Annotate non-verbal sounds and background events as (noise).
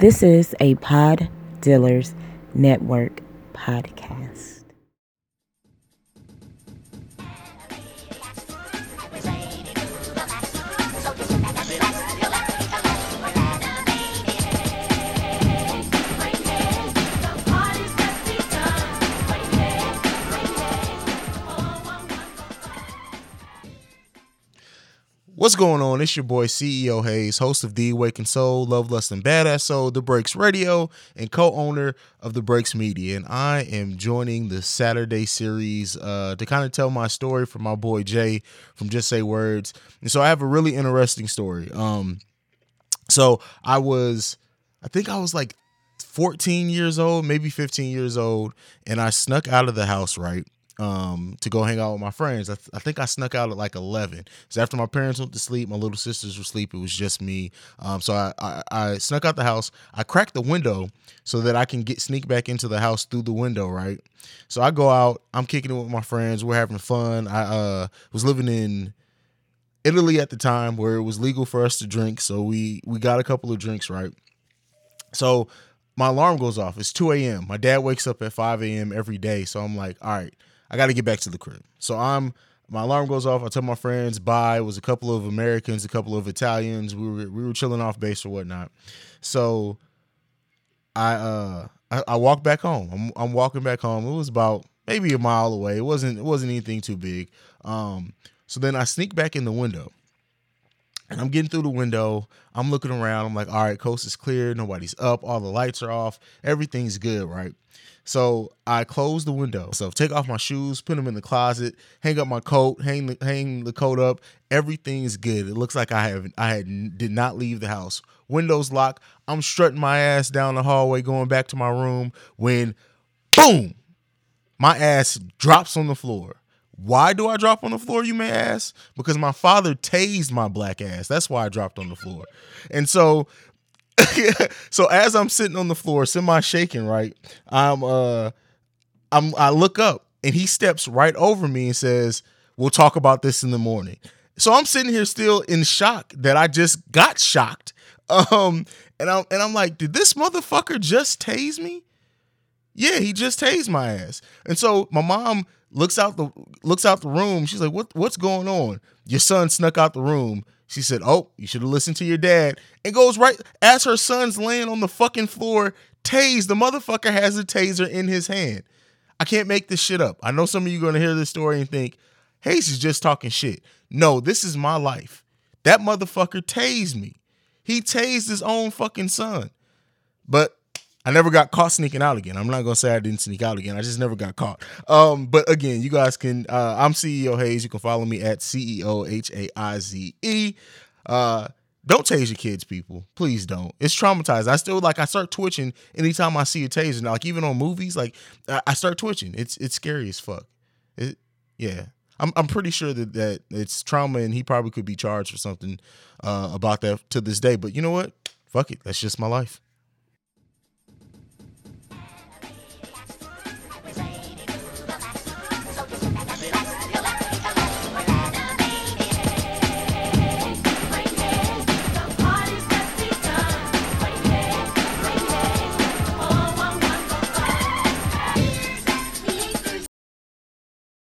This is a Pod Dealers Network podcast. What's going on? It's your boy CEO Haize, host of The Awakened Soul, Love, Lust, and Badass Soul, The Breaks Radio, and co-owner of The Breaks Media. And I am joining the Saturday series uh, to kind of tell my story from my boy Jay from Just Say Words. And so I have a really interesting story. Um, so I was, I think I was like 14 years old, maybe 15 years old, and I snuck out of the house, right? Um, to go hang out with my friends. I, th- I, think I snuck out at like 11. So after my parents went to sleep, my little sisters were asleep. It was just me. Um, so I, I, I, snuck out the house. I cracked the window so that I can get sneak back into the house through the window, right? So I go out. I'm kicking it with my friends. We're having fun. I uh, was living in Italy at the time where it was legal for us to drink. So we we got a couple of drinks, right? So my alarm goes off. It's 2 a.m. My dad wakes up at 5 a.m. every day. So I'm like, all right I got to get back to the crib. So I'm my alarm goes off. I tell my friends bye. It was a couple of Americans, a couple of Italians. We were we were chilling off base or whatnot. So I uh I, I walked back home. I'm I'm walking back home. It was about maybe a mile away. It wasn't it wasn't anything too big. Um so then I sneak back in the window. And I'm getting through the window. I'm looking around. I'm like, all right, coast is clear. Nobody's up. All the lights are off. Everything's good, right? So I close the window. So take off my shoes, put them in the closet, hang up my coat, hang the hang the coat up. Everything's good. It looks like I have I had did not leave the house. Windows locked. I'm strutting my ass down the hallway, going back to my room. When, boom, my ass drops on the floor. Why do I drop on the floor, you may ask? Because my father tased my black ass. That's why I dropped on the floor. And so (laughs) so as I'm sitting on the floor, semi shaking, right? I'm uh I'm I look up and he steps right over me and says, We'll talk about this in the morning. So I'm sitting here still in shock that I just got shocked. Um and I'm and I'm like, did this motherfucker just tase me? Yeah, he just tased my ass. And so my mom looks out the looks out the room. She's like, "What what's going on? Your son snuck out the room." She said, "Oh, you should have listened to your dad." And goes right as her son's laying on the fucking floor, tased. The motherfucker has a taser in his hand. I can't make this shit up. I know some of you are going to hear this story and think, "Haize is just talking shit." No, this is my life. That motherfucker tased me. He tased his own fucking son. But I never got caught sneaking out again. I'm not gonna say I didn't sneak out again. I just never got caught. Um, but again, you guys can. Uh, I'm CEO Haize. You can follow me at CEO H A I Z E. Uh, don't tase your kids, people. Please don't. It's traumatized. I still like. I start twitching anytime I see a taser. Like even on movies, like I start twitching. It's it's scary as fuck. It, yeah. I'm I'm pretty sure that that it's trauma, and he probably could be charged for something uh, about that to this day. But you know what? Fuck it. That's just my life.